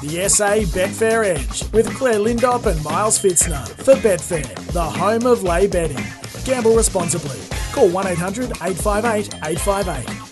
the SA Betfair Edge with Clare Lindop and Miles Pfitzner for Betfair, the home of lay betting. Gamble responsibly. Call 1 800 858 858.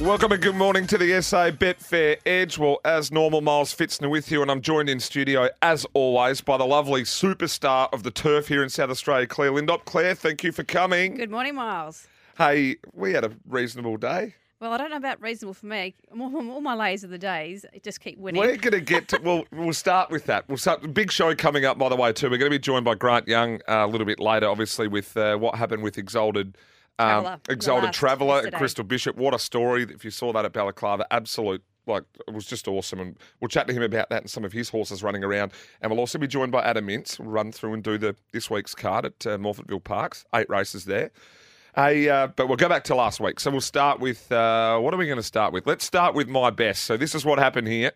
Welcome and good morning to the SA Betfair Edge. Well, as normal, Miles Pfitzner with you, and I'm joined in studio, as always, by the lovely superstar of the turf here in South Australia, Clare Lindop. Clare, thank you for coming. Good morning, Miles. Hey, we had a reasonable day. Well, I don't know about reasonable for me. All, my lays of the days just keep winning. We're going to get to, well, we'll start with that. We'll start, big show coming up, by the way, too. We're going to be joined by Grant Young uh, a little bit later, obviously, with uh, what happened with Exalted. Um, Traveller. Exalted Traveller, yesterday. Crystal Bishop. What a story. If you saw that at Balaclava, absolute, like, it was just awesome. And we'll chat to him about that and some of his horses running around. And we'll also be joined by Adam Mintz. We'll run through and do the this week's card at uh, Morphettville Parks. Eight races there. Hey, uh, but we'll go back to last week. So we'll start with uh, what are we going to start with? Let's start with my best. So this is what happened here.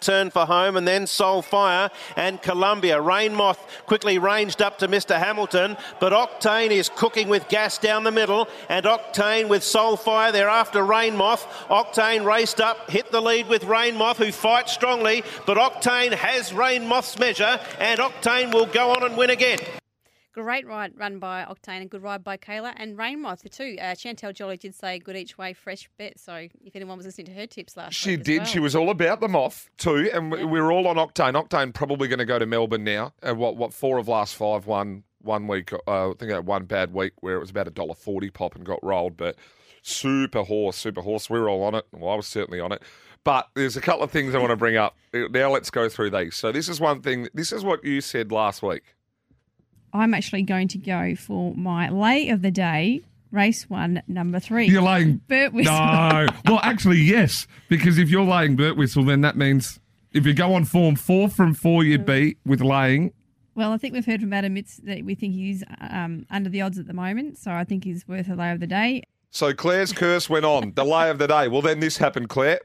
Turn for home and then Soul Fire and Columbia. Rainmoth quickly ranged up to Mr. Hamilton, but Octane is cooking with gas down the middle and Octane with Soul Fire. They're after Rainmoth. Octane raced up, hit the lead with Rainmoth, who fights strongly, but Octane has Rainmoth's measure and Octane will go on and win again. Great ride run by Octane and good ride by Kayla and Rainmoth too. Uh, Chantel Jolly did say good each way, fresh bet. So if anyone was listening to her tips last She did. well. She was all about the moth too, and we we were all on Octane. Octane probably going to go to Melbourne now. And what what four of last five won one week. Uh, I think I had one bad week where it was about a dollar forty pop and got rolled, but super horse, super horse. We were all on it. Well, I was certainly on it. But there's a couple of things I want to bring up. Now let's go through these. So this is one thing. This is what you said last week. I'm actually going to go for my lay of the day, race one, number three. You're laying. Burt Whistle. No. well, actually, yes. Because if you're laying Burt Whistle, then that means if you go on form four from four, you'd be with laying. Well, I think we've heard from Adam Mintz that we think he's um, under the odds at the moment, so I think he's worth a lay of the day. So Clare's curse went on. the lay of the day. Well, then this happened, Clare.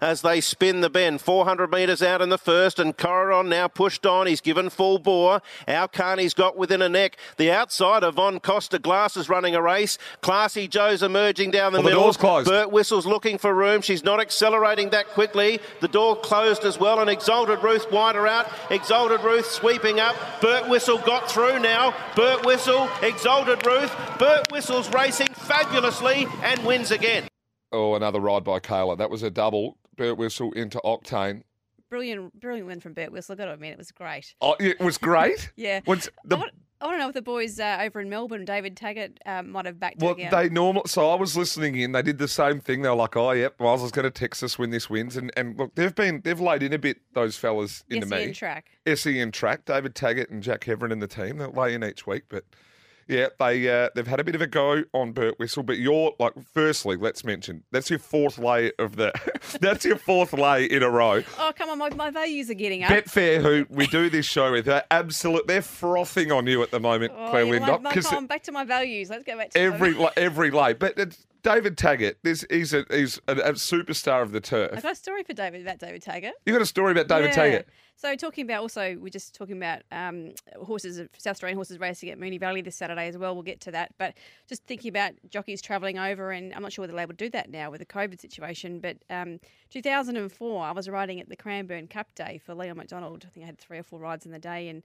As they spin the bend. 400 metres out in the first, and Corridon now pushed on. He's given full bore. Our Carney's got within a neck. The outside of Von Costa Glass is running a race. Classy Joe's emerging down the Well, the middle. door's closed. Burt Whistle's looking for room. She's not accelerating that quickly. The door closed as well, and Exalted Ruth wider out. Exalted Ruth sweeping up. Burt Whistle got through now. Burt Whistle, Exalted Ruth. Burt Whistle's racing fabulously and wins again. Oh, another ride by Kayla. That was a double. Burt Whistle into Octane. brilliant, brilliant win from Burt Whistle. Got to admit, it was great. Oh, it was great. Yeah. What's the, I, want, I want to know if the boys uh, over in Melbourne, David Taggart, um, might have backed well, again. they normal. So I was listening in. They did the same thing. They were like, "Oh, yep, Miles is going to text us when this wins." And and look, they've been they've laid in a bit. Those fellas into SEN me. track. SEN track. David Taggart and Jack Heverin in the team. They lay in each week, but. Yeah, they uh, they've had a bit of a go on Burt Whistle, but you're like, firstly, let's mention that's your fourth lay of the, that's your fourth lay in a row. Oh, come on, my, my values are getting up. Betfair, who we do this show with, they're absolute. They're frothing on you at the moment, oh, Clare like, come on, back to my values. Let's go back to my every every lay. But it's David Taggart, this he's a he's a, a superstar of the turf. I've got a story for David about David Taggart. You got a story about David Yeah. Taggart? So talking about also, we're just talking about um, horses, South Australian horses racing at Moonee Valley this Saturday as well. We'll get to that, but just thinking about jockeys travelling over, and I'm not sure whether they're able to do that now with the COVID situation. But um, 2004, I was riding at the Cranbourne Cup Day for Leon McDonald. I think I had three or four rides in the day, and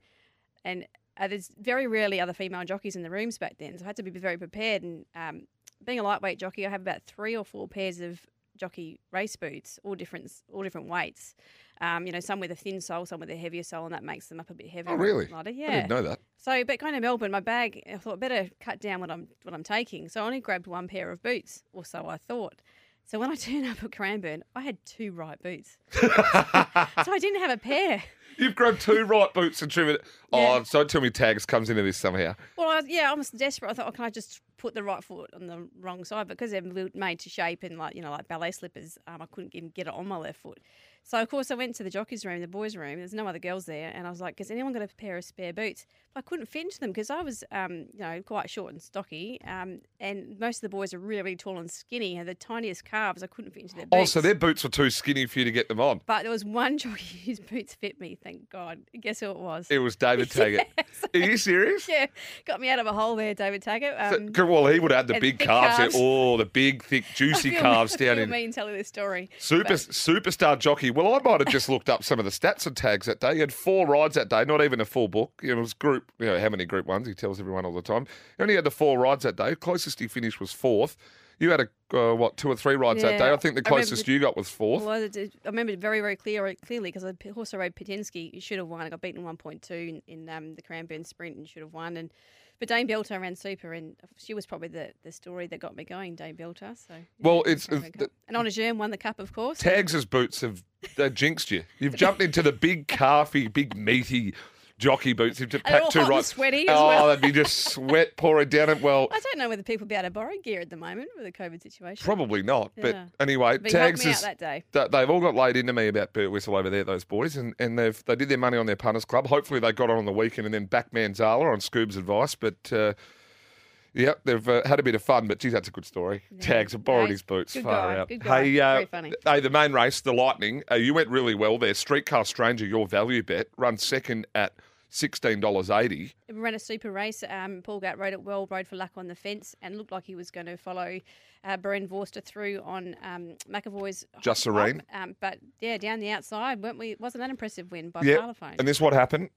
and uh, there's very rarely other female jockeys in the rooms back then, so I had to be very prepared. And um, being a lightweight jockey, I have about three or four pairs of jockey race boots, all different, all different weights. Um, you know, some with a thin sole, some with a heavier sole, and that makes them up a bit heavier. Oh, really? lighter. I didn't know that. So, but going to Melbourne, my bag, I thought better cut down what I'm what I'm taking. So I only grabbed one pair of boots, or so I thought. So when I turned up at Cranbourne, I had two right boots. so I didn't have a pair. You've grabbed two right boots and trimmed it. Yeah. Oh, so don't tell me tags comes into this somehow. Well, I was, yeah, I was desperate. I thought, oh, can I just put the right foot on the wrong side? Because they're made to shape and like you know, like ballet slippers, um, I couldn't even get it on my left foot. So of course I went to the jockeys' room, the boys' room. There's no other girls there, and I was like, "Has anyone got a pair of spare boots?" But I couldn't fit into them because I was, um, you know, quite short and stocky, um, and most of the boys are really, really tall and skinny, and the tiniest calves. I couldn't fit into their boots. Oh, so their boots were too skinny for you to get them on. But there was one jockey whose boots fit me. Thank God. Guess who it was? It was David Taggart. Yes. Are you serious? yeah, got me out of a hole there, David Taggart. Um, can well, he would have had the big calves. there. calves. Oh, the big, thick, juicy feel- calves down in mean telling this story. Super But- superstar jockey. Well, I might have just looked up some of the stats and tags that day. He had four rides that day, not even a full book. It was group, you know, how many group ones? He tells everyone all the time. He only had the four rides that day. Closest he finished was fourth. You had a uh, what two or three rides that day. I think the closest you got was fourth. Well, I remember it very, very clear, clearly because the horse I rode, Petinsky, he should have won. I got beaten 1.2 in, in um, the Cranbourne Sprint and should have won. And But Dame Belter ran super, and she was probably the, the story that got me going, Dame Belter. So yeah, Well, it's- it's the and Honor Germ won the cup, of course. Tags' boots have they jinxed you. You've jumped into the big calfy, big meaty jockey boots. And packed all two hot and right. sweaty as oh, well. that'd be just sweat pouring down it. Well, I don't know whether people be able to borrow gear at the moment with the COVID situation. probably not. But Yeah. anyway, But helped Tags me out is that day. they've all got laid into me about Burt Whistle over there, those boys, and, and they've they did their money on their punters club. Hopefully they got on on the weekend and then back Manzala on Scoob's advice. But uh, yeah, they've uh, had a bit of fun. But geez, that's a good story. Tags have borrowed his boots good far guy, out. good guy. Hey, uh, Very funny. hey, the main race, the Lightning. Uh, you went really well there. Streetcar Stranger, your value bet, run second at sixteen dollars eighty. Ran a super race. Um, Paul Gatt rode it well, rode for luck on the fence, and looked like he was going to follow uh, Barend Vorster through on um, McAvoy's Just hop, Serene. Um, but yeah, down the outside, weren't we? Wasn't that impressive win by Yeah, Parlophone? and this what happened.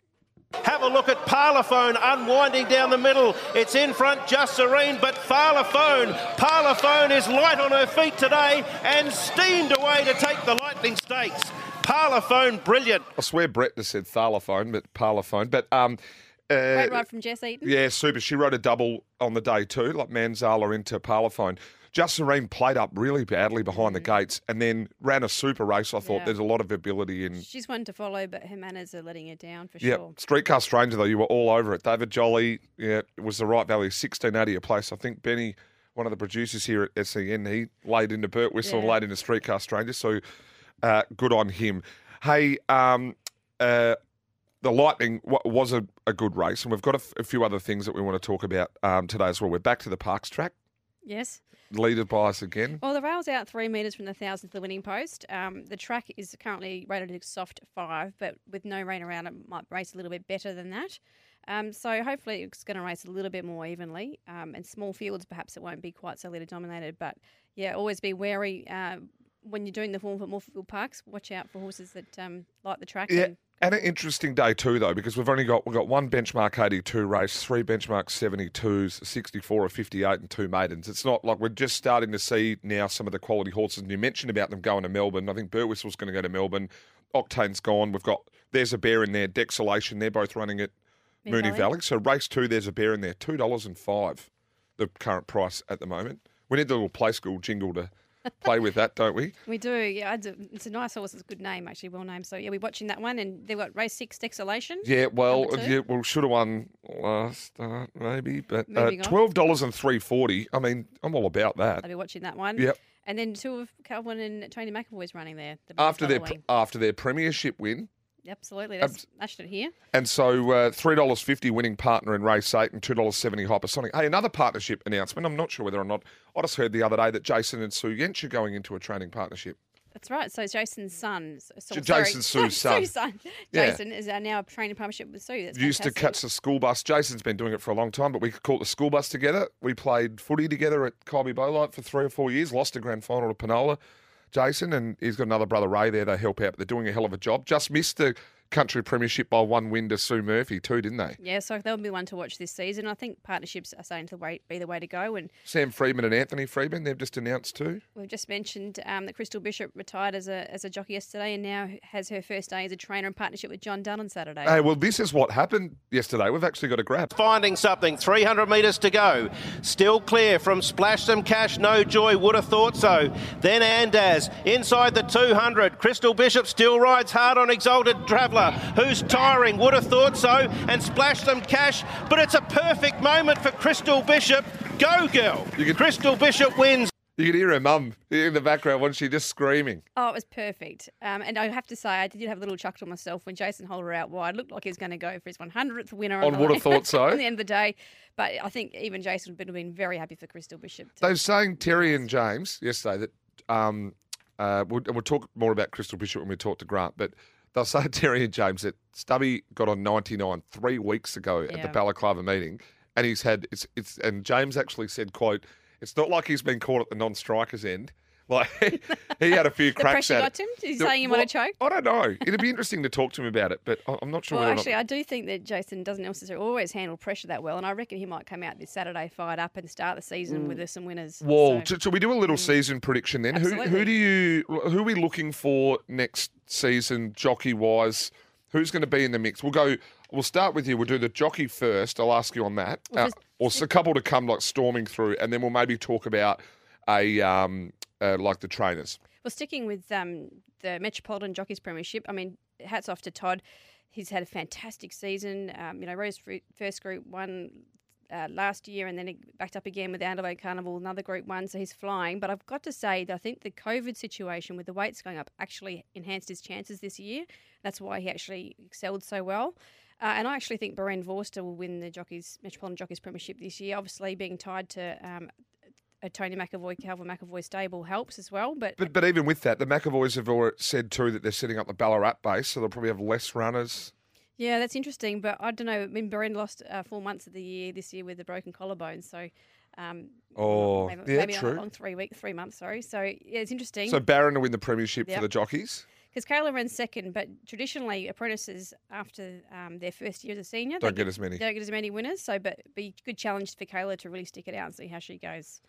Have a look at Parlophone unwinding down the middle. It's in front, just serene, but Parlophone, Parlophone is light on her feet today and steamed away to take the Lightning Stakes. Parlophone, brilliant. I swear Brett just said thalaphone, but parlophone. But um, uh, Great ride from Jess Eaton. Yeah, super. She rode a double on the day too, like Manzala into Parlophone. Just Serene played up really badly behind the gates and then ran a super race. I thought Yeah. there's a lot of ability in. She's one to follow, but her manners are letting her down for Yeah, sure. Streetcar Stranger though, you were all over it. David Jolly, yeah, it was the right value, sixteen eighty a place. I think Benny, one of the producers here at SEN, he laid into Burt Whistle and Yeah. laid into Streetcar Stranger. So uh, good on him. Hey, um, uh, the Lightning wa- was a, a good race, and we've got a, f- a few other things that we want to talk about um, today as well. We're back to the Parks track, Yes. leaded by us again. Well, the rail's out three metres from the thousandth to the winning post. Um, the track is currently rated a soft five, but with no rain around, it might race a little bit better than that. Um, so hopefully it's going to race a little bit more evenly. Um, and small fields, perhaps it won't be quite so leader dominated. But yeah, always be wary uh, when you're doing the form for Morphettville Parks. Watch out for horses that um, like the track. Yeah, and- and an interesting day too, though, because we've only got we've got one benchmark eighty-two race, three benchmark seventy-twos, sixty-four, or fifty-eight, and two maidens. It's not like we're just starting to see now some of the quality horses. And you mentioned about them going to Melbourne. I think Burt Whistle's going to go to Melbourne. Octane's gone. We've got there's a bear in there. Dexolation. They're both running at Moonee Mooney Valley. Valley. So race two, there's a bear in there. Two dollars and five, the current price at the moment. We need the little play school jingle to play with that, don't we? We do, yeah. It's a, it's a nice horse. It's a good name, actually, well named. So yeah, we're watching that one, and they've got race six, Dexolation. Yeah, well, yeah, well, should have won last start maybe, but uh, twelve dollars and three forty. I mean, I'm all about that. I'll be watching that one. Yep. And then two of Calvin and Tony McAvoy's running there. the After their after their premiership win, Absolutely. That's Abs- matched it here. and so uh, three dollars fifty winning partner in race eight, and two dollars seventy hypersonic. Hey, another partnership announcement. I'm not sure whether or not I just heard the other day that Jason and Sue Jaensch are going into a training partnership. That's right. So Jason's son. So, J- sorry, Jason Sue's son. Sue's son. Yeah. Jason is now a training partnership with Sue. That's used to catch the school bus. Jason's been doing it for a long time, but we caught the school bus together. We played footy together at Colby Bowlight for three or four years. Lost a grand final to Panola. Jason and he's got another brother Ray there. They help out. They're doing a hell of a job. Just missed the country premiership by one win to Sue Murphy too, didn't they? Yeah, so they'll be one to watch this season. I think partnerships are starting to wait, be the way to go. And Sam Freeman and Anthony Freeman. They've just announced too. we've just mentioned um, that Crystal Bishop retired as a as a jockey yesterday, and now has her first day as a trainer in partnership with John Dunn on Saturday. Hey, well, this is what happened yesterday. We've actually got a grab. Finding something, 300 metres to go. Still clear from Splash Some Cash, No Joy, would have thought so. Then Andaz, inside the 200. Crystal Bishop still rides hard on Exalted Traveller, who's tiring, would have thought so. And splashed Some Cash, but it's a perfect moment for Crystal Bishop. Go, girl. You can- Crystal Bishop wins. You can hear her mum in the background, wasn't she? Just screaming. Oh, it was perfect. Um, and I have to say, I did have a little chuckle to myself when Jason Holder out wide. Looked like he was going to go for his 100th winner. On the would have thought so. At the end of the day. But I think even Jason would have been very happy for Crystal Bishop. To, They were saying Terry and James yesterday that um, uh, we'll, we'll talk more about Crystal Bishop when we talk to Grant, but they'll say Terry and James that Stubby got on 99 three weeks ago at the. Balaclava meeting, and he's had it's it's and James actually said, "quote It's not like he's been caught at the non-strikers end." Like he had a few The cracks pressure at got it. to him? Is he saying he might have well, choked? I don't know. It'd be interesting to talk to him about it, but I- I'm not sure. Well, whether or actually, not, I do think that Jason doesn't necessarily always handle pressure that well, and I reckon he might come out this Saturday fired up and start the season with us some winners. Well, So- so, so we do a little season prediction then. Who, who Absolutely. do you who are we looking for next season, jockey wise? Who's going to be in the mix? We'll go. We'll start with you. We'll do the jockey first. I'll ask you on that, Well, uh, or s- a couple to come like storming through, and then we'll maybe talk about a um uh, like the trainers. Well, sticking with um, the Metropolitan Jockeys Premiership, I mean, hats off to Todd. He's had a fantastic season. Um, you know, Rose first Group One uh, last year, and then he backed up again with the Adelaide Carnival, another Group One. So he's flying. But I've got to say that I think the COVID situation with the weights going up actually enhanced his chances this year. That's why he actually excelled so well. Uh, and I actually think Barend Vorster will win the Jockeys Metropolitan Jockeys Premiership this year. Obviously, being tied to um, a Tony McAvoy, Calvin McAvoy stable helps as well. But But but even with that, the McAvoys have said too that they're setting up the Ballarat base, so they'll probably have less runners. Yeah, that's interesting, but I don't know. I mean, Barend lost uh, four months of the year this year with a broken collarbone, so um, Oh, maybe, yeah, maybe true. long three weeks, three months. Sorry. So yeah, it's interesting So Barend to win the premiership Yep. for the jockeys. because Kayla ran second, but traditionally apprentices after um, their first year as a senior Don't they get as many. Don't get as many winners. So, but be a good challenge for Kayla to really stick it out and see how she goes.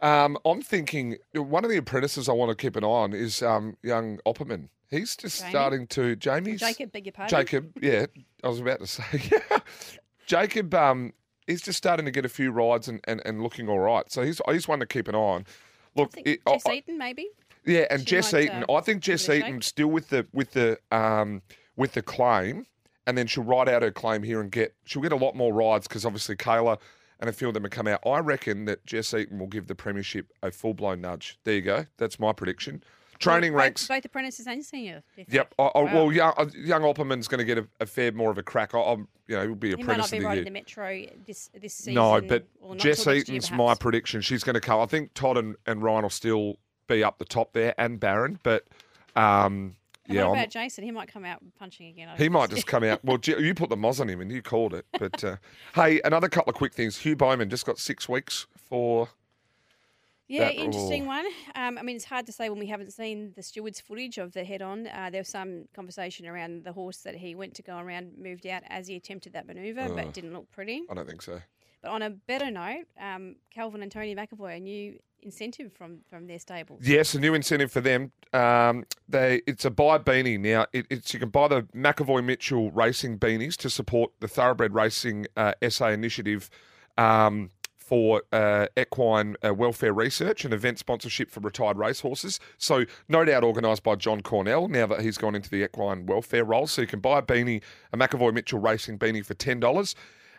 Um, I'm thinking one of the apprentices I want to keep an eye on is um, young Opperman. He's just Jamie? starting to Jamie's Jacob, beg your pardon. Jacob, yeah, I was about to say, Jacob. Um, he's just starting to get a few rides and, and, and looking all right. So he's he's one to keep an eye on. Look, I it- Jess I- Eaton maybe. yeah, and She Jess might, Eaton. uh, I think Jess give it a Eaton still with the with the um with the claim, and then she'll write out her claim here and get she'll get a lot more rides because obviously Kayla and a few of them have come out. I reckon that Jess Eaton will give the premiership a full blown nudge. There you go. That's my prediction. Training Both- ranks. both apprentices and senior. Yep. I, I, Wow. Well, young, uh, young Opperman's going to get a, a fair more of a crack. I, I'm, you know, he'll be He might not be of the riding year. the Metro this this season. No, but Jess next year, Eaton's my prediction. She's going to come. I think Todd and, and Ryan will still be up the top there, and Barend. But um, And yeah, what I'm- about Jason? He might come out punching again. He might just come out. Well, you put the moz on him, and you called it. But uh, hey, another couple of quick things. Hugh Bowman just got six weeks for. Yeah, that- interesting oh. one. Um, I mean, it's hard to say when we haven't seen the stewards' footage of the head-on. Uh, there was some conversation around the horse that he went to go around, moved out as he attempted that manoeuvre, but didn't look pretty. I don't think so. But on a better note, um, Calvin and Tony McAvoy, a new incentive from from their stables. Yes, a new incentive for them. Um, they it's a buy beanie now. It, it's you can buy the McAvoy Mitchell racing beanies to support the Thoroughbred Racing uh, SA initiative um, for uh, equine uh, welfare research and event sponsorship for retired racehorses. So no doubt organised by John Cornell. Now that he's gone into the equine welfare role, so you can buy a beanie, a McAvoy Mitchell racing beanie for ten dollars.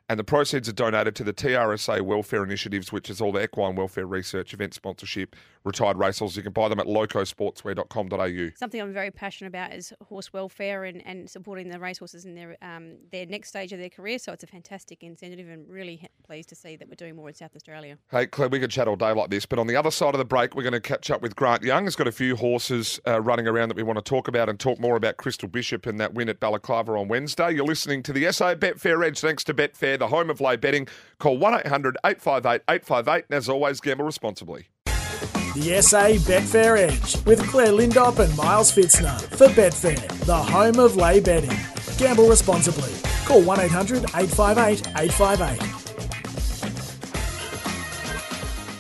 And the proceeds are donated to the TRSA welfare initiatives, which is all the equine welfare research, event sponsorship, retired racehorses. You can buy them at locosportswear.com.au. Something I'm very passionate about is horse welfare and, and supporting the racehorses in their um, their next stage of their career. So it's a fantastic incentive, and really ha- pleased to see that we're doing more in South Australia. Hey, Clare, we could chat all day like this, but on the other side of the break, we're going to catch up with Grant Young. He's got a few horses uh, running around that we want to talk about and talk more about Crystal Bishop and that win at Balaclava on Wednesday. You're listening to the SA Betfair Edge, thanks to Betfair, the home of lay betting. Call 1 800 858 858, and as always, gamble responsibly. The SA Betfair Edge with Clare Lindop and Miles Pfitzner for Betfair, the home of lay betting. Gamble responsibly. Call 1 800 858 858.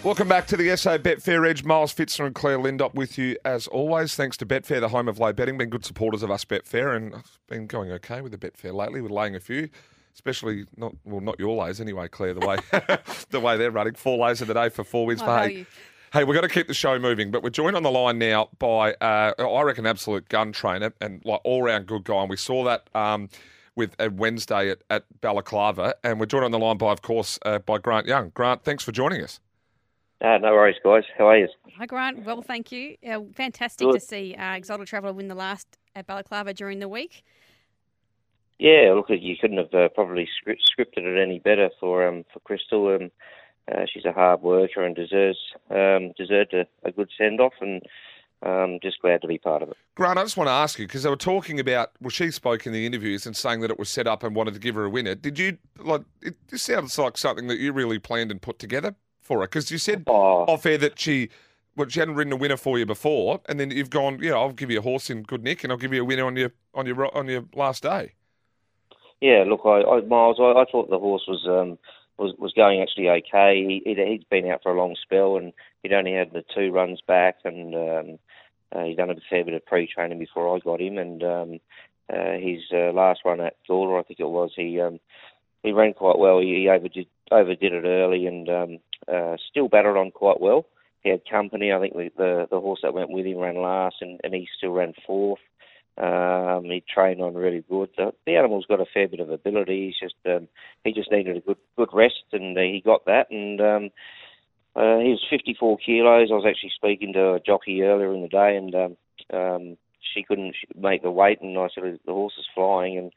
Welcome back to the SA Betfair Edge. Miles Pfitzner and Clare Lindop with you as always. Thanks to Betfair, the home of lay betting. Been good supporters of us, Betfair, and been going okay with the Betfair lately. We're laying a few, especially not well, not your lays anyway, Clare. The way the way they're running, four lays the day for four wins I for know hey. Hey, we've got to keep the show moving, but we're joined on the line now by, uh, I reckon, absolute gun trainer and like all round good guy. And we saw that um, with a Wednesday at, at Balaclava, and we're joined on the line by, of course, uh, by Grant Young. Grant, thanks for joining us. Ah, no worries, guys. How are you? Hi, Grant. Well, thank you. Uh, fantastic Good. to see uh, Exalted Traveller win the last at Balaclava during the week. Yeah, look, you couldn't have uh, probably script, scripted it any better for um for Crystal. Um, uh, she's a hard worker and deserves um deserved a, a good send off, and um, just glad to be part of it. Grant, I just want to ask you because they were talking about. Well, she spoke in the interviews and saying that it was set up and wanted to give her a winner. Did you like? It this sounds like something that you really planned and put together for her because you said Oh. off air that she. Well, she hadn't ridden a winner for you before, and then you've gone. Yeah, I'll give you a horse in good nick, and I'll give you a winner on your on your on your last day. Yeah, look, I, I Miles, I, I thought the horse was um, was was going actually okay. He, he'd, he'd been out for a long spell, and he'd only had the two runs back, and um, uh, he'd done a fair bit of pre-training before I got him. And um, uh, his uh, last run at Gawler, I think it was, he um, he ran quite well. He, he overdid overdid it early, and um, uh, still battled on quite well. He had company. I think the the, the horse that went with him ran last, and, and he still ran fourth. Um, he trained on really good. The, the animal's got a fair bit of ability. He's just um, he just needed a good good rest, and uh, he got that. And um, uh, he was 54 kilos. I was actually speaking to a jockey earlier in the day, and um, um, she couldn't make the weight. And I said the horse is flying, and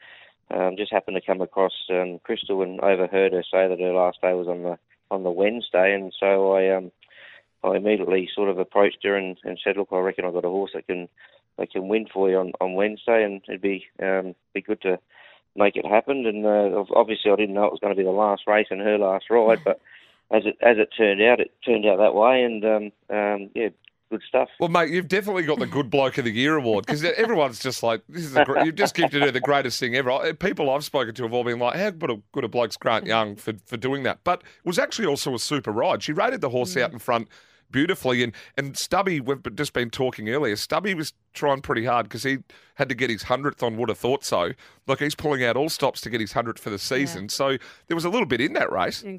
um, just happened to come across um, Crystal and overheard her say that her last day was on the on the Wednesday, and so I um, I immediately sort of approached her and, and said, look, I reckon I've got a horse that can that can win for you on, on Wednesday, and it'd be um, be good to make it happen. And uh, obviously, I didn't know it was going to be the last race and her last ride, but as it as it turned out, it turned out that way, and um, um, yeah, good stuff. Well, mate, you've definitely got the Good Bloke of the Year award because everyone's just like, this is the, you've just gifted her the greatest thing ever. People I've spoken to have all been like, how good a, good a bloke's Grant Young for, for doing that. But it was actually also a super ride. She rated the horse out in front beautifully. And, and Stubby, we've just been talking earlier, Stubby was trying pretty hard because he had to get his 100th on Would Have Thought So. Look, he's pulling out all stops to get his 100th for the season. So there was a little bit in that race. Yeah.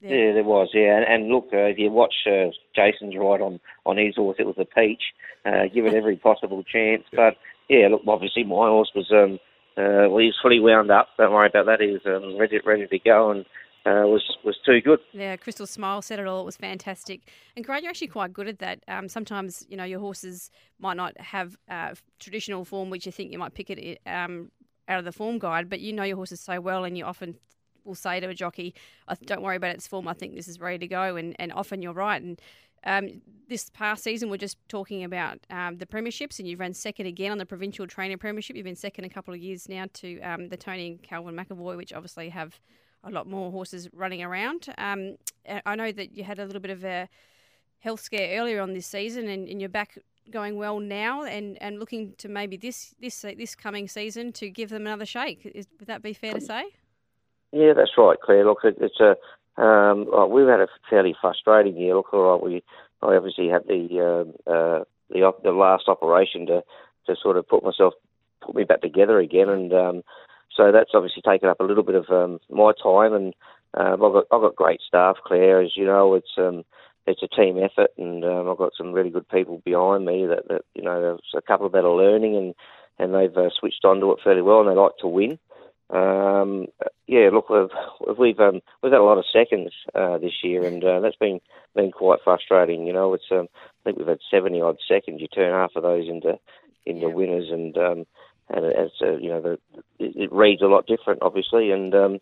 Yeah, there was. Yeah, and, and look, uh, if you watch uh, Jason's ride on on his horse, it was a peach. Uh, give it every possible chance. But yeah, look, obviously my horse was um, uh, well, he was fully wound up. Don't worry about that. He was um, ready ready to go and uh, was was too good. Yeah, Crystal Smile said it all. It was fantastic. And Grant, you're actually quite good at that. Um, sometimes, you know, your horses might not have uh, traditional form, which you think you might pick it um, out of the form guide, but you know your horses so well, and you often will say to a jockey, "I "Don't worry about its form. I think this is ready to go." And and often you're right. And um, this past season, we're just talking about um, the premierships, and you've run second again on the provincial trainer premiership. You've been second a couple of years now to um, the Tony and Calvin McAvoy, which obviously have a lot more horses running around. Um, I know that you had a little bit of a health scare earlier on this season, and, and you're back going well now, and, and looking to maybe this this this coming season to give them another shake. Is, would that be fair to say? Yeah, that's right, Clare. Look, it, it's a um, we've had a fairly frustrating year. Look, all right, we I obviously had the um uh, the op- the last operation to to sort of put myself put me back together again, and um, so that's obviously taken up a little bit of um, my time. And um, I've got I've got great staff, Clare, as you know. It's um, it's a team effort, and um, I've got some really good people behind me that, that you know there's a couple that are learning and and they've uh, switched onto it fairly well, and they like to win. Um, yeah, look, we've we've um, we've had a lot of seconds uh, this year, and uh, that's been been quite frustrating. You know, it's um, I think we've had seventy odd seconds. You turn half of those into into Yeah. winners, and um, and it's uh, you know the it, it reads a lot different, obviously, and um,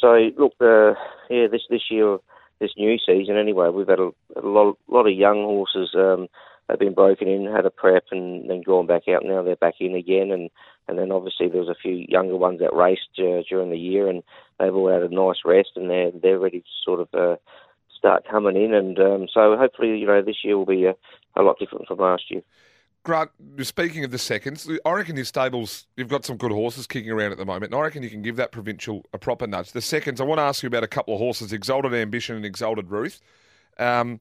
so look, uh, yeah, this this year, this new season anyway, we've had a, a lot lot of young horses. Um, have been broken in, had a prep, and then gone back out. Now they're back in again, and and then obviously there was a few younger ones that raced uh, during the year, and they've all had a nice rest, and they're they're ready to sort of uh, start coming in, and um, so hopefully you know this year will be a, a lot different from last year. Grant, speaking of the seconds, I reckon your stables, you've got some good horses kicking around at the moment, and I reckon you can give that provincial a proper nudge. The seconds, I want to ask you about a couple of horses, Exalted Ambition and Exalted Ruth. Um,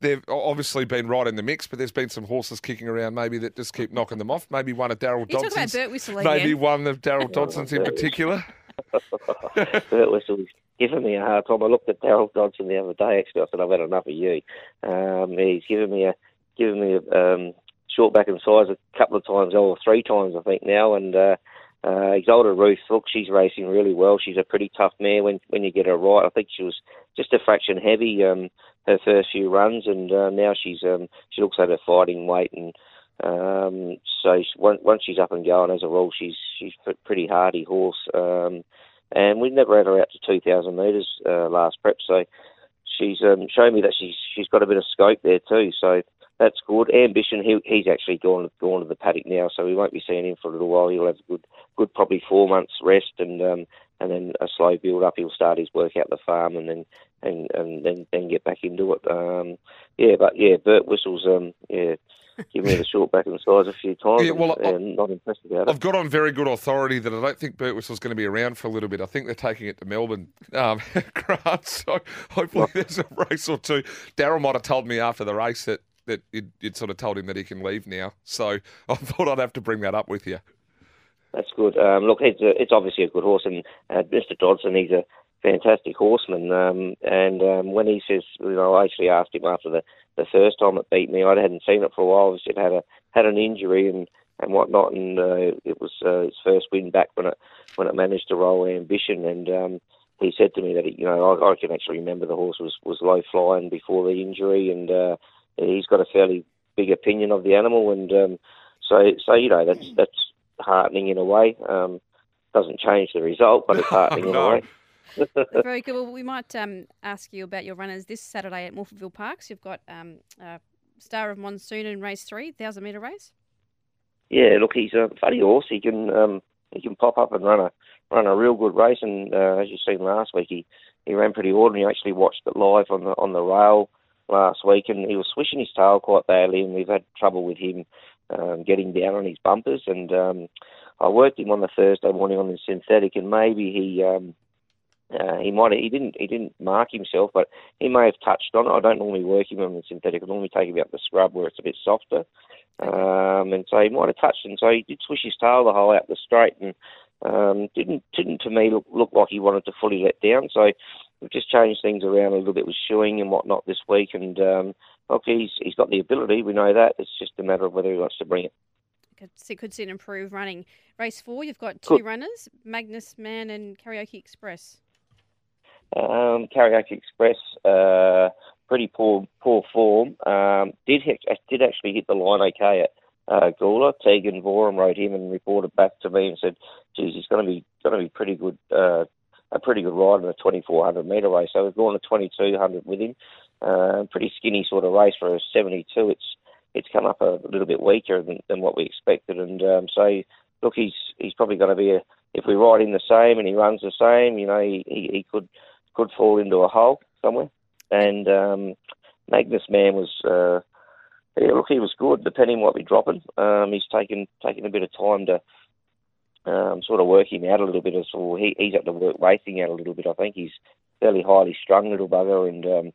they've obviously been right in the mix, but there's been some horses kicking around maybe that just keep knocking them off. Maybe one of Daryl You talk about Dodson's. Burt Whistle Maybe again. one of Daryl Dodson's in particular. Bert Whistle's giving me a hard time. I looked at Daryl Dodson the other day. Actually, I said I've had enough of you. Um, he's given me a given me a um, short back and size a couple of times, or three times I think now. And uh, uh, Exalted Ruth, look, she's racing really well. She's a pretty tough mare when when you get her right. I think she was just a fraction heavy um, her first few runs, and uh, now she's um, she looks like her fighting weight and. Um, so she, once, once she's up and going, as a rule, she's she's a pretty hardy horse. Um, and we never had her out to 2,000 metres uh, last prep, so she's um, shown me that she's she's got a bit of scope there too. So that's good. Ambition, he, he's actually gone gone to the paddock now, so we won't be seeing him for a little while. He'll have a good good probably four months rest and um, and then a slow build up. He'll start his work out the farm and then and and then then get back into it. Um, yeah, but yeah, Bert Whistle's um, yeah. Give me the short back and sides a few times. Yeah, well, and, and not impressed about it. I've got on very good authority that I don't think Burt Whistle's going to be around for a little bit. I think they're taking it to Melbourne, um, Grant. So hopefully there's a race or two. Daryl might have told me after the race that that you'd, you'd, sort of told him that he can leave now. So I thought I'd have to bring that up with you. That's good. Um, look, it's, a, it's obviously a good horse, and uh, Mr. Dodson, he's a fantastic horseman. Um, and um, when he says, you know, I actually asked him after the, the first time it beat me. I hadn't seen it for a while. He said had a had an injury and and whatnot, and uh, it was uh, his first win back when it when it managed to roll ambition. And um, he said to me that you know I, I can actually remember the horse was was low flying before the injury, and uh, he's got a fairly big opinion of the animal, and um, so so you know that's that's heartening in a way. Um, doesn't change the result, but it's heartening no. in a way. Very good. Well, we might um, ask you about your runners this Saturday at Morphettville Parks. You've got um, uh, Star of Monsoon in race three, thousand metre race. Yeah, look, he's a funny horse. He can um, he can pop up and run a run a real good race. And uh, as you've seen last week, he, he ran pretty ordinary. I actually watched it live on the on the rail last week, and he was swishing his tail quite badly, and we've had trouble with him um, getting down on his bumpers. And um, I worked him on the Thursday morning on the synthetic, and maybe he um, uh, he might he didn't he didn't mark himself, but he may have touched on it. I don't normally work him on the synthetic. I normally take him out the scrub where it's a bit softer, um, and so he might have touched. And so he did swish his tail the whole out the straight, and um, didn't didn't to me look, look like he wanted to fully let down. So we've just changed things around a little bit with shoeing and whatnot this week. And um, look, he's he's got the ability. We know that. It's just a matter of whether he wants to bring it. Could see, could see an improved running. Race four, you've got two runners, Magnus Man and Karaoke Express. Um, Karaoke Express, uh, pretty poor poor form. Um, did hit, did actually hit the line okay at uh, Gawler. Tegan Voorham wrote him and reported back to me and said, "Geez, he's going to be going to be pretty good, uh, a pretty good ride in a 2400 metre race." So we've gone to 2200 with him. Uh, pretty skinny sort of race for a 72. It's it's come up a little bit weaker than, than what we expected, and um, so look, he's he's probably going to be a. If we ride him the same and he runs the same, you know, he, he, he could could fall into a hole somewhere. And um, Magnus Man was, uh, yeah, look, he was good. Depending what we're dropping, um, he's taken taken a bit of time to um, sort of work him out a little bit. So he, he's had to work racing out a little bit. I think he's fairly highly strung little bugger and um,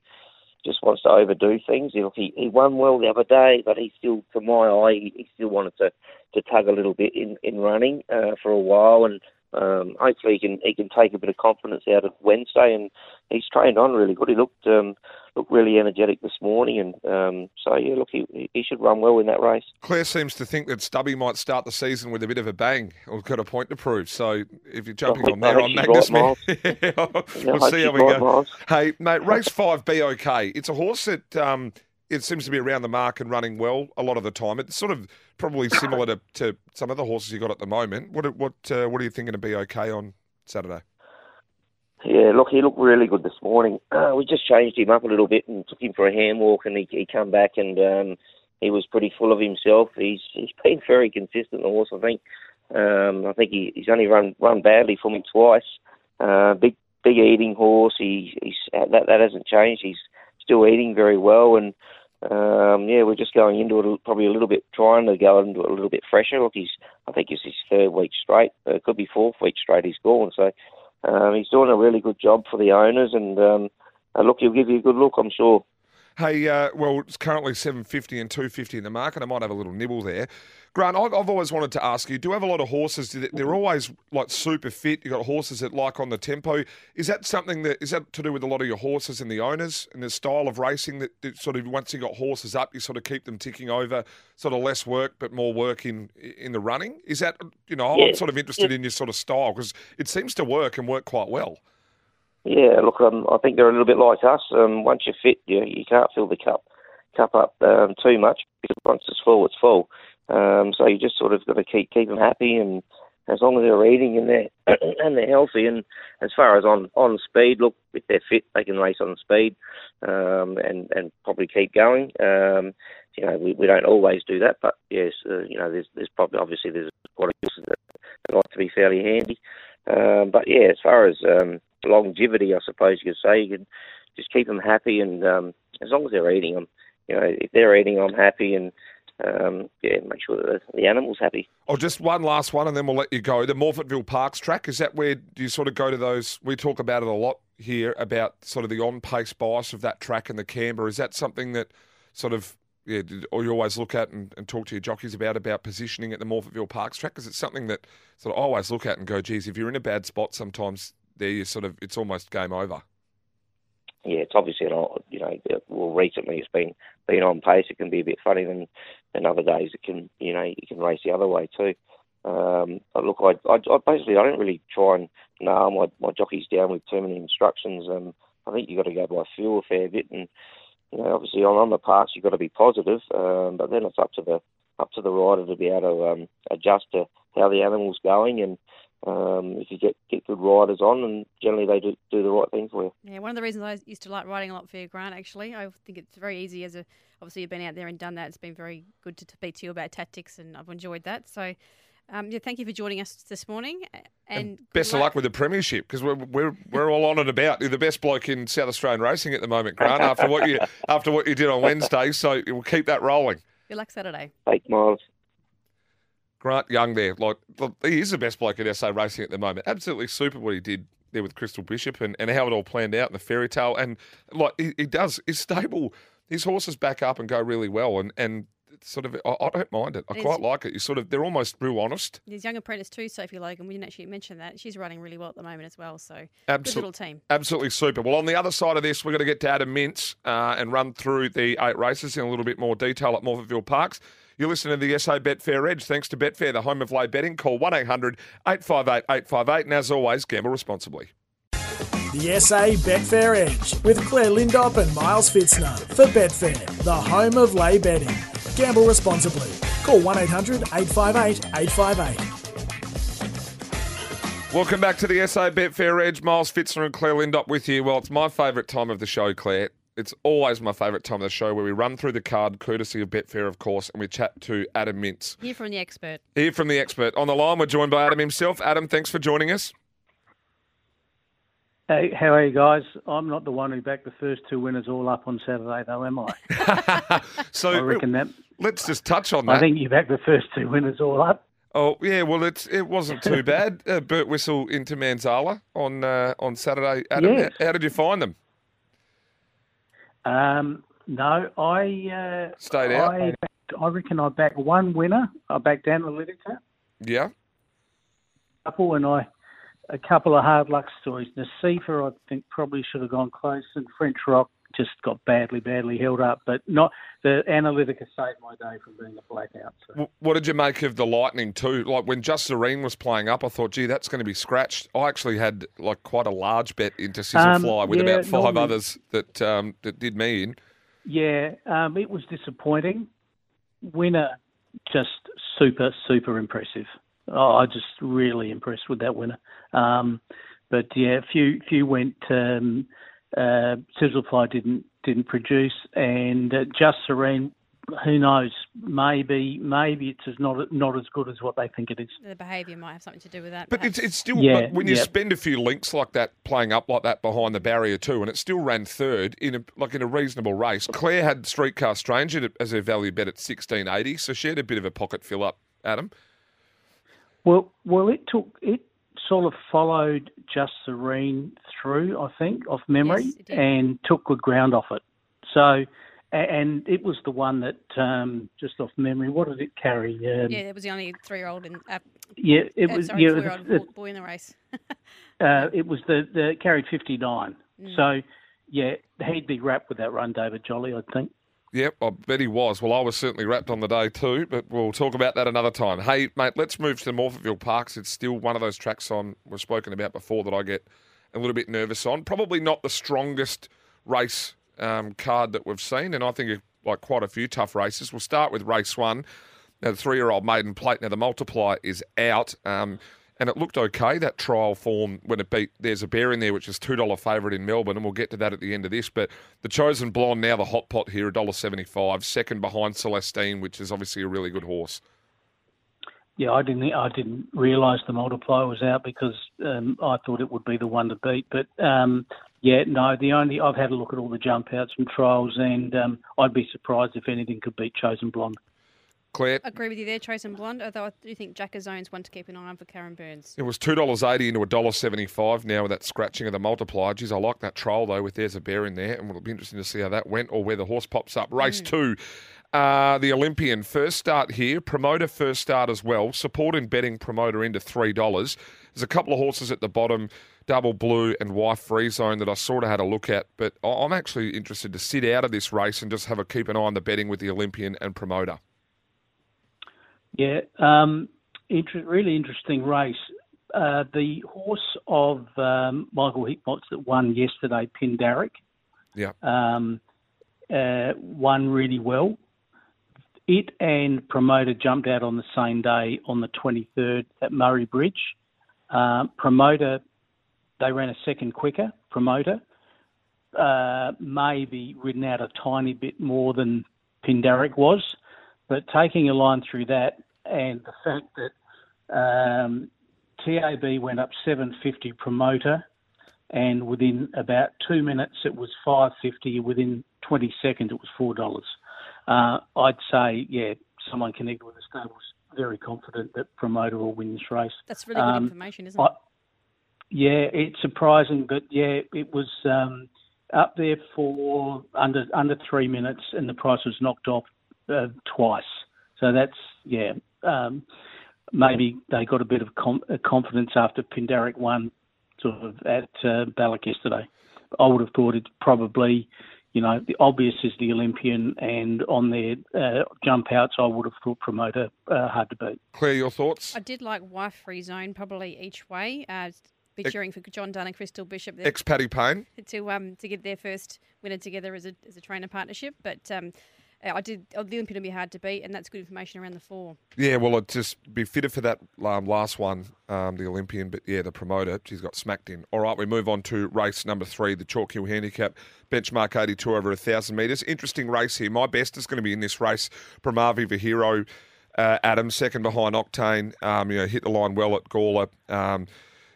just wants to overdo things. He, he he won well the other day, but he still, to my eye, he, he still wanted to, to tug a little bit in in running uh, for a while and um, hopefully he can he can take a bit of confidence out of Wednesday, and he's trained on really good. He looked um, looked really energetic this morning, and um, so yeah, look, he, he should run well in that race. Clare seems to think that Stubby might start the season with a bit of a bang, or got a point to prove. So if you're jumping on there on Magnus, right, yeah, we'll yeah, see how we right, go. Miles. Hey, mate, race five, be okay. It's a horse that. It seems to be around the mark and running well a lot of the time. It's sort of probably similar to, to some of the horses you got at the moment. What what uh, what are you thinking to be okay on Saturday? Yeah, look, he looked really good this morning. Uh, we just changed him up a little bit and took him for a hand walk, and he he come back and um, he was pretty full of himself. He's he's been very consistent, the horse. I think. Um, I think he, he's only run run badly for me twice. Uh, big big eating horse. He he's that that hasn't changed. He's still eating very well and um, yeah, we're just going into it probably a little bit, trying to go into it a little bit fresher. Look, he's, I think it's his third week straight. Uh, it could be fourth week straight he's gone. So um, he's doing a really good job for the owners, and um, uh, look, he'll give you a good look, I'm sure. Hey, uh, well, it's currently 750 and 250 in the market. I might have a little nibble there. Grant, I've, I've always wanted to ask you, do you have a lot of horses? They're always like super fit. You've got horses that like on the tempo. Is that something that, is that to do with a lot of your horses and the owners and the style of racing that, that sort of, once you got horses up, you sort of keep them ticking over, sort of less work, but more work in, in the running? Is that, you know, Yeah. I'm sort of interested in your sort of style because it seems to work and work quite well. Yeah, look, um, I think they're a little bit like us. Um, once you're fit, you, you can't fill the cup cup up um, too much because once it's full, it's full. Um, so you just sort of got to keep keep them happy and as long as they're eating and they're and they're healthy. And as far as on on speed, look, if they're fit, they can race on speed um, and and probably keep going. Um, you know, we, we don't always do that, but yes, uh, you know, there's there's probably obviously there's quite a few that, that like to be fairly handy. Um, but yeah, as far as um, longevity, I suppose you could say you can just keep them happy, and um, as long as they're eating them, you know, if they're eating, I'm happy, and um, yeah, make sure that the, animal's happy. Oh, just one last one, and then we'll let you go. The Morphettville Parks track is that where do you sort of go to those? We talk about it a lot here about sort of the on-pace bias of that track and the Canberra. Is that something that sort of yeah, or you always look at and, and, talk to your jockeys about about positioning at the Morphettville Parks track? Because it's something that sort of I always look at and go, geez, if you're in a bad spot, sometimes there you sort of it's almost game over. Yeah, it's obviously not. You know, well, recently it's been been on pace. It can be a bit funny, than than other days it can. You know, you can race the other way too. Um, look, I, I, I basically I don't really try and nail my my jockeys down with too many instructions. Um, I think you've got to go by feel a fair bit and you know, obviously on, on the parts you've got to be positive, um, but then it's up to the up to the rider to be able to um, adjust to how the animal's going, and um, if you get get good riders on, and generally they do do the right thing for you. Yeah, one of the reasons I used to like riding a lot for you, Grant. Actually, I think it's very easy as a obviously you've been out there and done that. It's been very good to speak to you about tactics, and I've enjoyed that. So. Um, yeah, thank you for joining us this morning. And, and best luck. of luck with the premiership because we're, we're we're all on and about. You're the best bloke in South Australian racing at the moment, Grant. After what you after what you did on Wednesday, so we'll keep that rolling. Good luck Saturday. Thanks, Miles. Grant Young there, like he is the best bloke in SA racing at the moment. Absolutely super what he did there with Crystal Bishop and, and how it all planned out in the fairy tale. And like he, he does, he's stable. His horses back up and go really well. And and sort of, I, I don't mind it. I There's, quite like it. You sort of, they're almost real honest. There's young apprentice too, Sophie Logan. We didn't actually mention that. She's running really well at the moment as well. So Absol- good little team. Absolutely super. Well, on the other side of this, we're going to get to Adam Mintz uh, and run through the eight races in a little bit more detail at Morphettville Parks. You're listening to the SA Betfair Edge. Thanks to Betfair, the home of lay betting. Call 1 800 858 858. And as always, gamble responsibly. The SA Betfair Edge with Clare Lindop and Miles Pfitzner for Betfair, the home of lay betting. Gamble responsibly. Call 1 800 858 858. Welcome back to the SA Betfair Edge. Miles Pfitzner and Clare Lindop with you. Well, it's my favourite time of the show, Clare. It's always my favourite time of the show where we run through the card, courtesy of Betfair, of course, and we chat to Adam Mintz. Hear from the expert. Hear from the expert. On the line, we're joined by Adam himself. Adam, thanks for joining us. Hey, how are you guys? I'm not the one who backed the first two winners all up on Saturday, though, am I? so I reckon that. Let's just touch on that. I think you backed the first two winners all up. Oh yeah, well it's it wasn't too bad. Uh, Bert Whistle into Manzala on uh, on Saturday. Adam, yes. how, how, did you find them? Um, no, I uh, stayed out. I, I reckon I backed one winner. I backed Analytica. Yeah. Couple, and I a couple of hard luck stories. Nasifa, I think, probably should have gone close, and French Rock just got badly, badly held up. But not the Analytica saved my day from being a blackout. So. What did you make of the Lightning too? Like when Just Serene was playing up, I thought, gee, that's going to be scratched. I actually had like quite a large bet into Sizzlefly um, with yeah, about five normally, others that um, that did me in. Yeah, um, it was disappointing. Winner, just super, super impressive oh, I just really impressed with that winner. Um, but yeah, a few few went. Um, uh, Sizzlefly didn't didn't produce, and uh, Just Serene. Who knows? Maybe maybe it's as not not as good as what they think it is. The behaviour might have something to do with that. But it's, it's still yeah, when you spend a few links like that, playing up like that behind the barrier too, and it still ran third in a like in a reasonable race. Clare had Streetcar Stranger as her value bet at sixteen eighty, so she had a bit of a pocket fill up. Adam. Well, well, it took it sort of followed Just Serene through, I think, off memory, yes, and took good ground off it. So, and it was the one that um, just off memory. What did it carry? Um, yeah, it was the only three-year-old in. Uh, yeah, it uh, was. Sorry, yeah, the, boy in the race. uh, it was the, the carried fifty-nine. Mm. So, yeah, he'd be wrapped with that run, David Jolly. I think. Yep, I bet he was. Well, I was certainly wrapped on the day too, but we'll talk about that another time. Hey, mate, let's move to the Morphettville Parks. It's still one of those tracks on we've spoken about before that I get a little bit nervous on. Probably not the strongest race um, card that we've seen, and I think like quite a few tough races. We'll start with race one. Now, the three-year-old maiden plate. Now, the multiplier is out. Um, and it looked okay that trial form when it beat. There's a bear in there which is two dollar favourite in Melbourne, and we'll get to that at the end of this. But the chosen blonde now the hot pot here, a dollar seventy five, second behind Celestine, which is obviously a really good horse. Yeah, I didn't. I didn't realise the multiplier was out because um, I thought it would be the one to beat. But um, yeah, no. The only I've had a look at all the jump outs from trials, and um, I'd be surprised if anything could beat Chosen Blonde. Clare, Agree with you there, Chosen Blonde. Although I do think Jack Zone's one to keep an eye on for Karen Burns. it was two dollars eighty into a dollar seventy five now with that scratching of the multiplier. Geez, I like that trial though with there's a bear in there, and it'll be interesting to see how that went or where the horse pops up. Race two. Uh, the Olympian first start here, promoter first start as well. Support in betting promoter into three dollars. There's a couple of horses at the bottom, Double Blue and Wife Free Zone that I sort of had a look at, but I'm actually interested to sit out of this race and just have a keep an eye on the betting with the Olympian and promoter. Yeah, um, inter- really interesting race. Uh, the horse of um, Michael Hickmott's that won yesterday, Pindaric, Yeah. um, uh, won really well. It and Promoter jumped out on the same day on the 23rd at Murray Bridge. Uh, promoter, they ran a second quicker. Promoter, uh, maybe ridden out a tiny bit more than Pindaric was, but taking a line through that and the fact that um, TAB went up 750 promoter, and within about two minutes it was 550. Within 20 seconds it was four dollars. Uh, I'd say, yeah, someone connected with the stables very confident that promoter will win this race. That's really good Um, information, isn't I, it? yeah, it's surprising, but yeah, it was um, up there for under under three minutes, and the price was knocked off uh, twice. So that's yeah. Um, maybe they got a bit of com- uh, confidence after Pindaric won sort of at uh, Ballack yesterday. I would have thought it's probably, you know, the obvious is the Olympian, and on their uh, jump outs, I would have thought promoter uh, hard to beat. Clare, your thoughts? I did like Wife Free Zone probably each way. Uh, be cheering for John Dunn and Crystal Bishop Ex Paddy Payne. to um to get their first winner together as a as a trainer partnership. But um, I did oh, the Olympian will be hard to beat, and that's good information around the four. Yeah, well, it'd just be fitted for that um, last one, um, the Olympian, but yeah, the promoter, she's got smacked in. All right, we move on to race number three, the Chalk Hill Handicap, benchmark 82 over 1,000 metres. Interesting race here. My best is going to be in this race, Brahmavi Vihiro. Uh, Adam, second behind Octane, um, you know, hit the line well at Gawler. Um,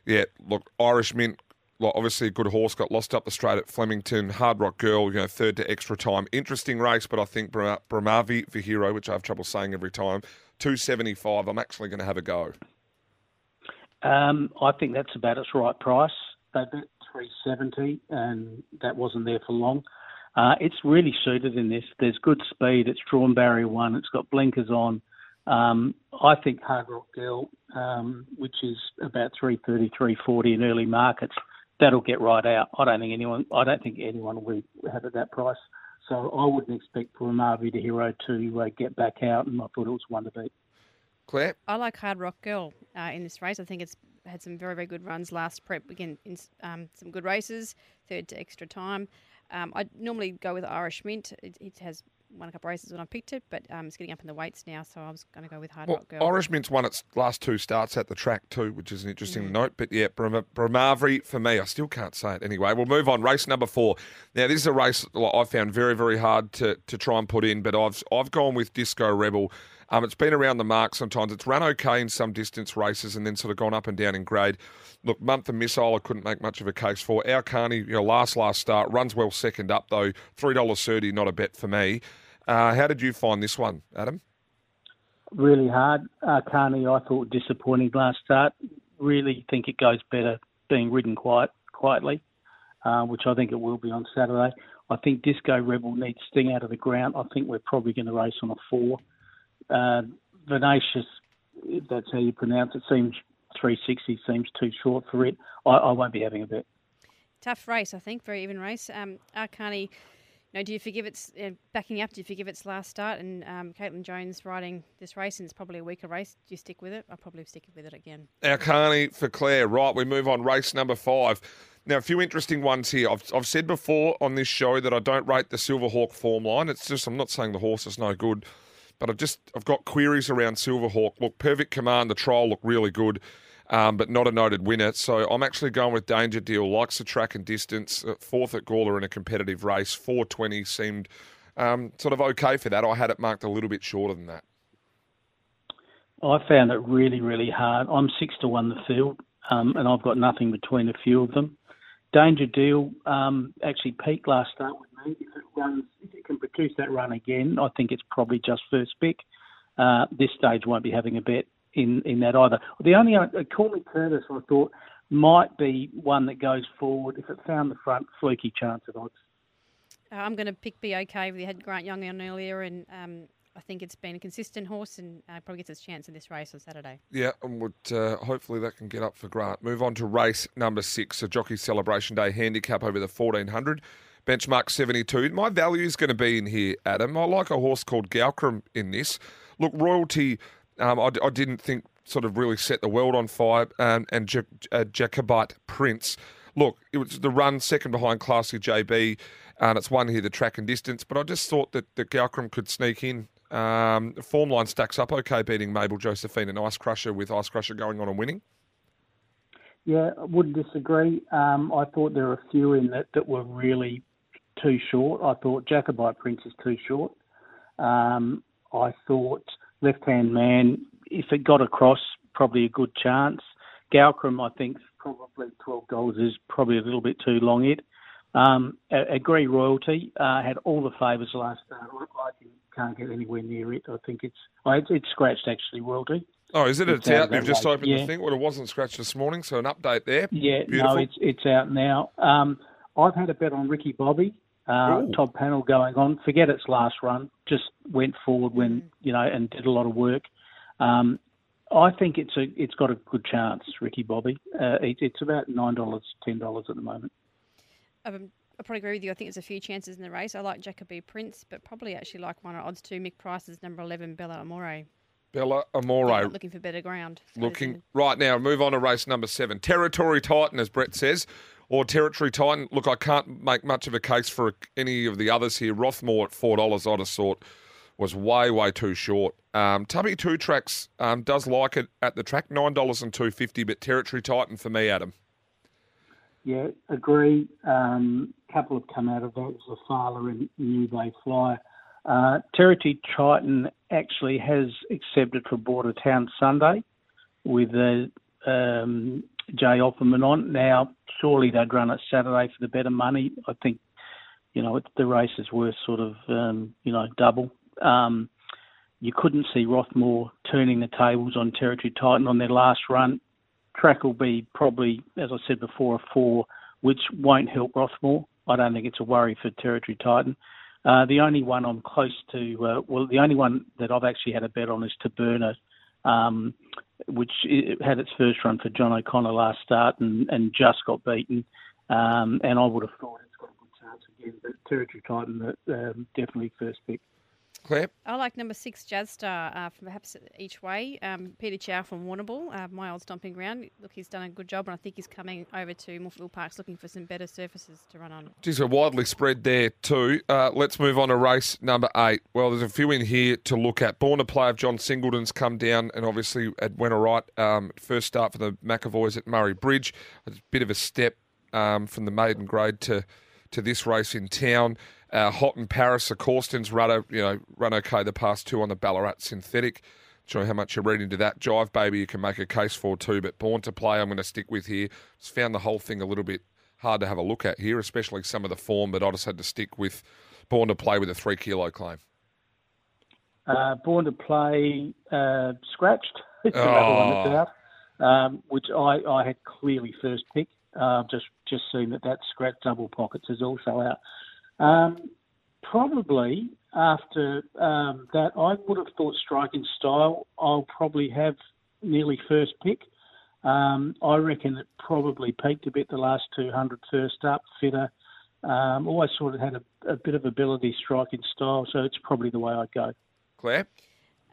yeah, look, Irish Mint, like, obviously a good horse, got lost up the straight at Flemington. Hard Rock Girl, you know, third to extra time. Interesting race, but I think Brahma- Brahmavi Vihiro, which I have trouble saying every time, 275, I'm actually going to have a go. Um, I think that's about its right price. They bet 370, and that wasn't there for long. Uh, it's really suited in this. There's good speed. It's drawn barrier one. It's got blinkers on. Um, I think Hard Rock Girl, um, which is about 330, 340 in early markets, that'll get right out. I don't think anyone. I don't think anyone will have it at that price. So I wouldn't expect Brahmavi the hero to uh, get back out, and I thought it was one to beat. Clare? I like Hard Rock Girl uh, in this race. I think it's had some very, very good runs last prep. Again, in um, some good races, third to extra time. Um, I normally go with Irish Mint. It, it has won a couple of races when I picked it, but um, it's getting up in the weights now, so I was going to go with Hard Well, Rock Girl. Irish Mint's won its last two starts at the track too, which is an interesting note. But yeah, Brahmavi for me, I still can't say it anyway. We'll move on. Race number four. Now this is a race I found very, very hard to, to try and put in, but I've I've gone with Disco Rebel. Um, it's been around the mark sometimes. It's run okay in some distance races and then sort of gone up and down in grade. Look, Month of Missile, I couldn't make much of a case for. Our Carney, you know, last last start runs well second up though. Three dollars thirty, not a bet for me. Uh, how did you find this one, Adam? really hard. Uh, Carney, I thought disappointing last start. Really think it goes better being ridden quiet, quietly, uh, which I think it will be on Saturday. I think Disco Rebel needs Sting out of the ground. I think we're probably going to race on a four. Uh, Venacious, if that's how you pronounce it, seems 360 seems too short for it. I, I won't be having a bet. Tough race, I think. Very even race. Um, Arcani, you know, do you forgive its uh, backing up? Do you forgive its last start? And um, Caitlin Jones riding this race, and it's probably a weaker race. Do you stick with it? I'll probably stick with it again. Our Carney for Clare. Right, we move on. Race number five. Now, a few interesting ones here. I've, I've said before on this show that I don't rate the Silverhawk form line. It's just, I'm not saying the horse is no good, but I've just I've got queries around Silverhawk. Look, perfect command. The trial looked really good. Um, but not a noted winner. So I'm actually going with Danger Deal. Likes the track and distance. Uh, fourth at Gawler in a competitive race. 420 seemed um, sort of okay for that. I had it marked a little bit shorter than that. I found it really, really hard. I'm six to one the field, um, and I've got nothing between a few of them. Danger Deal um, actually peaked last start with me. If it runs, if it can produce that run again, I think it's probably just first pick. Uh, this stage won't be having a bet in, in that either. The only uh, Call Me Curtis, I thought, might be one that goes forward if it found the front fluky chance at odds. Uh, I'm going to pick Be Okay. We had Grant Young on earlier, and um, I think it's been a consistent horse and uh, probably gets its chance in this race on Saturday. Yeah, and would, uh, hopefully that can get up for Grant. Move on to race number six, a Jockey Celebration Day handicap over the 1400. Benchmark 72. My value is going to be in here, Adam. I like a horse called Galcrum in this. Look, Royalty, um, I, I, didn't think sort of really set the world on fire, um, and uh, Jacobite Prince. Look, it was the run second behind Classy JB, and it's one here the track and distance. But I just thought that, that Galcrum could sneak in um, form line stacks up okay, beating Mabel Josephine and Ice Crusher with Ice Crusher going on and winning. Yeah, I wouldn't disagree. Um, I thought there were a few in that that were really too short. I thought Jacobite Prince is too short. Um, I thought Left Hand Man, if it got across, probably a good chance. Galcrum, I think, probably twelve goals is probably a little bit too long. It. Um, Agree Royalty uh, had all the favours last start. I, can't get anywhere near it. I think it's it's, it's scratched actually, Royalty. Oh, is it? It's, it's out. You've just opened yeah. the thing. Well, it wasn't scratched this morning, so an update there. Yeah, Beautiful. no, it's it's out now. Um, I've had a bet on Ricky Bobby. Uh, top panel going on. Forget its last run. Just went forward when you know and did a lot of work. Um, I think it's a it's got a good chance, Ricky Bobby. Uh, it, it's about nine dollars, ten dollars at the moment. Um, I probably agree with you. I think there's a few chances in the race. I like Jacoby Prince, but probably actually like one at odds too. Mick Price's number 11, Bella Amore. Bella Amore. looking for better ground. Looking right now. Move on to race number seven. Territory Titan, as Brett says, or Territory Titan. Look, I can't make much of a case for any of the others here. Rothmore at four dollars. I'd have thought was way way too short. Um, Tubby Two Tracks um, does like it at the track, nine dollars and two fifty. But Territory Titan for me, Adam. Yeah, agree. Um, couple have come out of that. It Fowler and New Bay Flyer. Uh, Territory Titan actually has accepted for Bordertown Sunday with a um, Jay Offerman on. Now, surely they'd run it Saturday for the better money. I think, you know, the race is worth sort of, um, you know, double. Um, you couldn't see Rothmore turning the tables on Territory Titan on their last run track will be probably, as I said before, a four, which won't help Rothmore. I don't think it's a worry for Territory Titan. Uh, the only one I'm close to, uh, well, the only one that I've actually had a bet on is Taberna, um, which had its first run for John O'Connor last start and, and just got beaten. Um, and I would have thought it's got a good chance again, but Territory Titan um, definitely first pick. Claire? I like number six, Jazz Star, uh, perhaps each way. Um, Peter Chow from Warrnambool, uh, my old stomping ground. Look, he's done a good job, and I think he's coming over to Morphettville Parks looking for some better surfaces to run on. Geez, a widely spread there too. Uh, let's move on to race number eight. Well, there's a few in here to look at. Born to play of John Singleton's come down, and obviously it went all right. Um, first start for the McAvoys at Murray Bridge. A bit of a step um, from the maiden grade to to this race in town. Uh, Hot in Paris, a Corstens rudder, you know, run okay the past two on the Ballarat synthetic. Show how much you're reading into that. Jive Baby, you can make a case for too, but Born to Play, I'm going to stick with here. Just found the whole thing a little bit hard to have a look at here, especially some of the form, but I just had to stick with Born to Play with a three kilo claim. Uh, Born to Play uh, scratched. It's another oh. one that's out, um, which I, I had clearly first pick. Uh, just just seen that that scratch double pockets is also out. Um, probably after um, that, I would have thought striking style. I'll probably have nearly first pick. Um, I reckon it probably peaked a bit the last 200 first up, fitter. Um, always sort of had a, a, bit of ability striking style, so it's probably the way I'd go. Clare?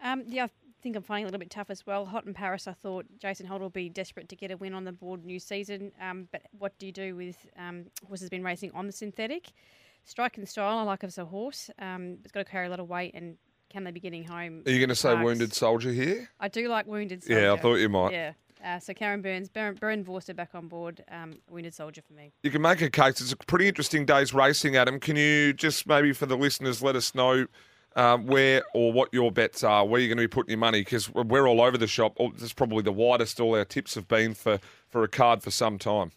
Um, yeah, I think I'm finding it a little bit tough as well. Hot in Paris, I thought Jason Holt will be desperate to get a win on the board new season. Um, but what do you do with um, horses been racing on the synthetic? Striking style I like as a horse. Um, it's got to carry a lot of weight and can they be getting home? Are you going to say wounded soldier here? I do like wounded soldier. Yeah, I thought you might. Yeah. Uh, so Karen Burns, Barend, Barend Vorster back on board. Um, wounded soldier for me. You can make a case. It's a pretty interesting day's racing, Adam. Can you just maybe for the listeners let us know um, where or what your bets are, where you're going to be putting your money? Because we're all over the shop. Oh, This is probably the widest all our tips have been for, for a card for some time.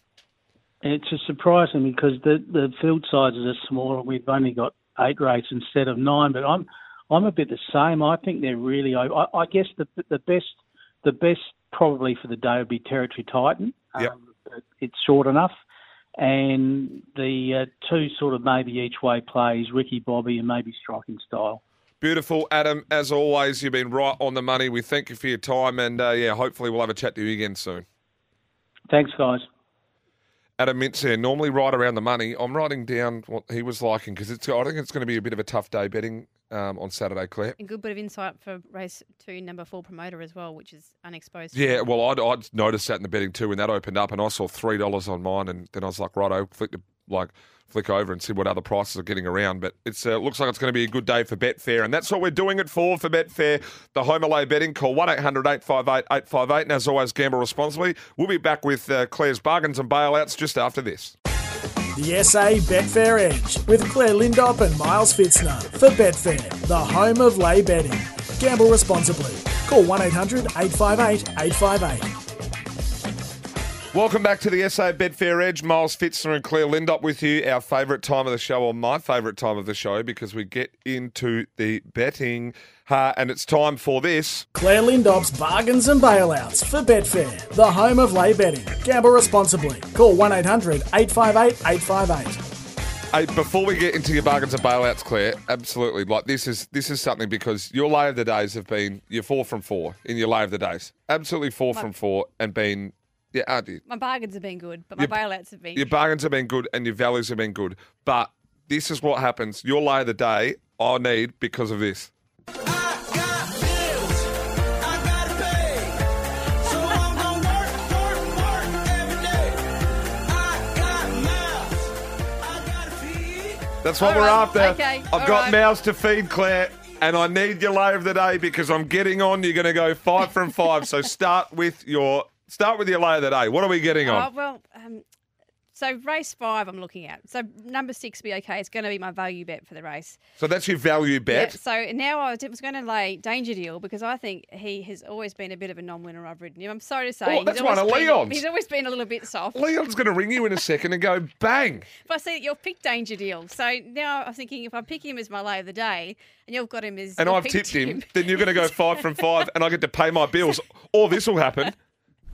It's just surprising because the, the field sizes are smaller. We've only got eight races instead of nine, but I'm I'm a bit the same. I think they're really. I, I guess the the best the best probably for the day would be Territory Titan. Yep. Um, but it's short enough, and the uh, two sort of maybe each way plays Ricky Bobby and maybe Striking Style. Beautiful, Adam. As always, you've been right on the money. We thank you for your time, and uh, yeah, hopefully we'll have a chat to you again soon. Thanks, guys. Adam Mintz here, normally right around the money. I'm writing down what he was liking because it's. I think it's going to be a bit of a tough day betting um, on Saturday, Clare. A good bit of insight for race two, number four promoter as well, which is unexposed. Yeah, well, I'd, I'd noticed that in the betting too when that opened up, and I saw three dollars on mine, and then I was like, right, I'll flick the, like flick over and see what other prices are getting around. But it's uh, looks like it's going to be a good day for Betfair, and that's what we're doing it for for Betfair. The home of lay betting call one 858 858 and as always, gamble responsibly. We'll be back with uh, Clare's bargains and bailouts just after this. The SA Betfair Edge with Clare Lindop and Miles Pfitzner for Betfair, the home of lay betting. Gamble responsibly. Call 1 800 858 858. Welcome back to the SA Betfair Edge. Miles Pfitzner and Clare Lindop with you. Our favourite time of the show, or my favourite time of the show, because we get into the betting. Uh, and it's time for this. Clare Lindop's bargains and bailouts for Betfair, the home of lay betting. Gamble responsibly. Call 1 800 858 858. Hey, before we get into your bargains and bailouts, Clare, absolutely. Like this is this is something because your lay of the days have been you're four from four in your lay of the days. Absolutely four from four and been yeah, aren't you? My bargains have been good, but my Your- bailouts have been. Your bargains have been good and your values have been good. But this is what happens. Your lay of the day, I need because of this. That's what All we're right, after. okay, I've all got right. mouths to feed, Clare, and I need your lay of the day because I'm getting on. You're going to go five from five. so start with your start with your lay of the day. What are we getting Oh, on? well, um, so race five I'm looking at. So number six be okay. It's going to be my value bet for the race. So that's your value bet. Yeah, so now I was, going to lay Danger Deal because I think he has always been a bit of a non-winner. I've ridden him. I'm sorry to say. Oh, that's one of been- Leon's. He's always been a little bit soft. Leon's going to ring you in a second and go bang. But I see you've picked Danger Deal. So now I'm thinking if I pick him as my lay of the day and you've got him as And I've tipped him, then you're going to go five from five, and I get to pay my bills. Or this will happen.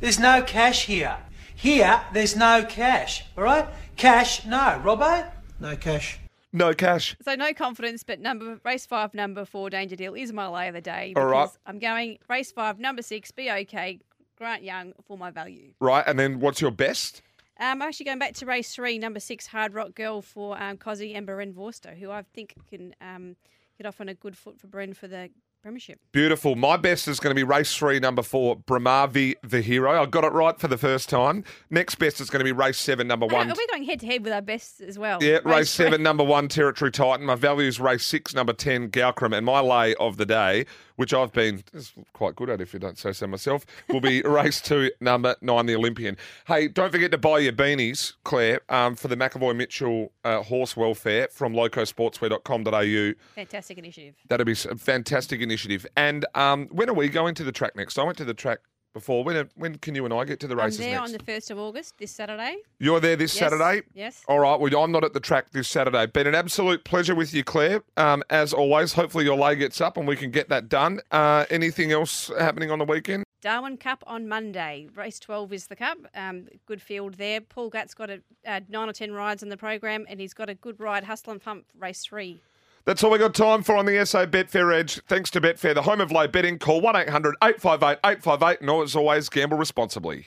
There's no cash here. Here, there's no cash. All right? Cash, no. Robbo? No cash. No cash. So no confidence, but number race five, number four, Danger Deal is my lay of the day. All right. because I'm going race five, number six, be okay, Grant Young for my value. Right, and then what's your best? Um, I'm actually going back to race three, number six, Hard Rock Girl for um, Cozzy and Barend Vorster, who I think can um, get off on a good foot for Bren for the premiership. Beautiful. My best is going to be race three, number four, Bramavi the Hero. I got it right for the first time. Next best is going to be race seven, number one. Are we going head to head with our bests as well? Yeah, race, three. seven, number one, Territory Titan. My value is race six, number 10, Galcrum. And my lay of the day, which I've been quite good at if you don't say so myself, will be race two, number nine, the Olympian. Hey, don't forget to buy your beanies, Clare, um, for the McAvoy Mitchell uh, horse welfare from locosportswear.com.au. Fantastic initiative. That'd be a fantastic initiative. And um, when are we going to the track next? I went to the track before. When when can you and I get to the I'm races there next? on the 1st of August, this Saturday. You're there this Yes, Saturday? yes. All right. Well, I'm not at the track this Saturday. Been an absolute pleasure with you, Clare. Um, as always, hopefully your lay gets up and we can get that done. Uh, anything else happening on the weekend? Darwin Cup on Monday. Race 12 is the cup. Um, good field there. Paul Gatt's got a, uh, nine or 10 rides on the program, and he's got a good ride, Hustle and Pump, race three. That's all we got time for on the SA Betfair Edge. Thanks to Betfair, the home of lay betting. Call 1 800 858 858 and as always, gamble responsibly.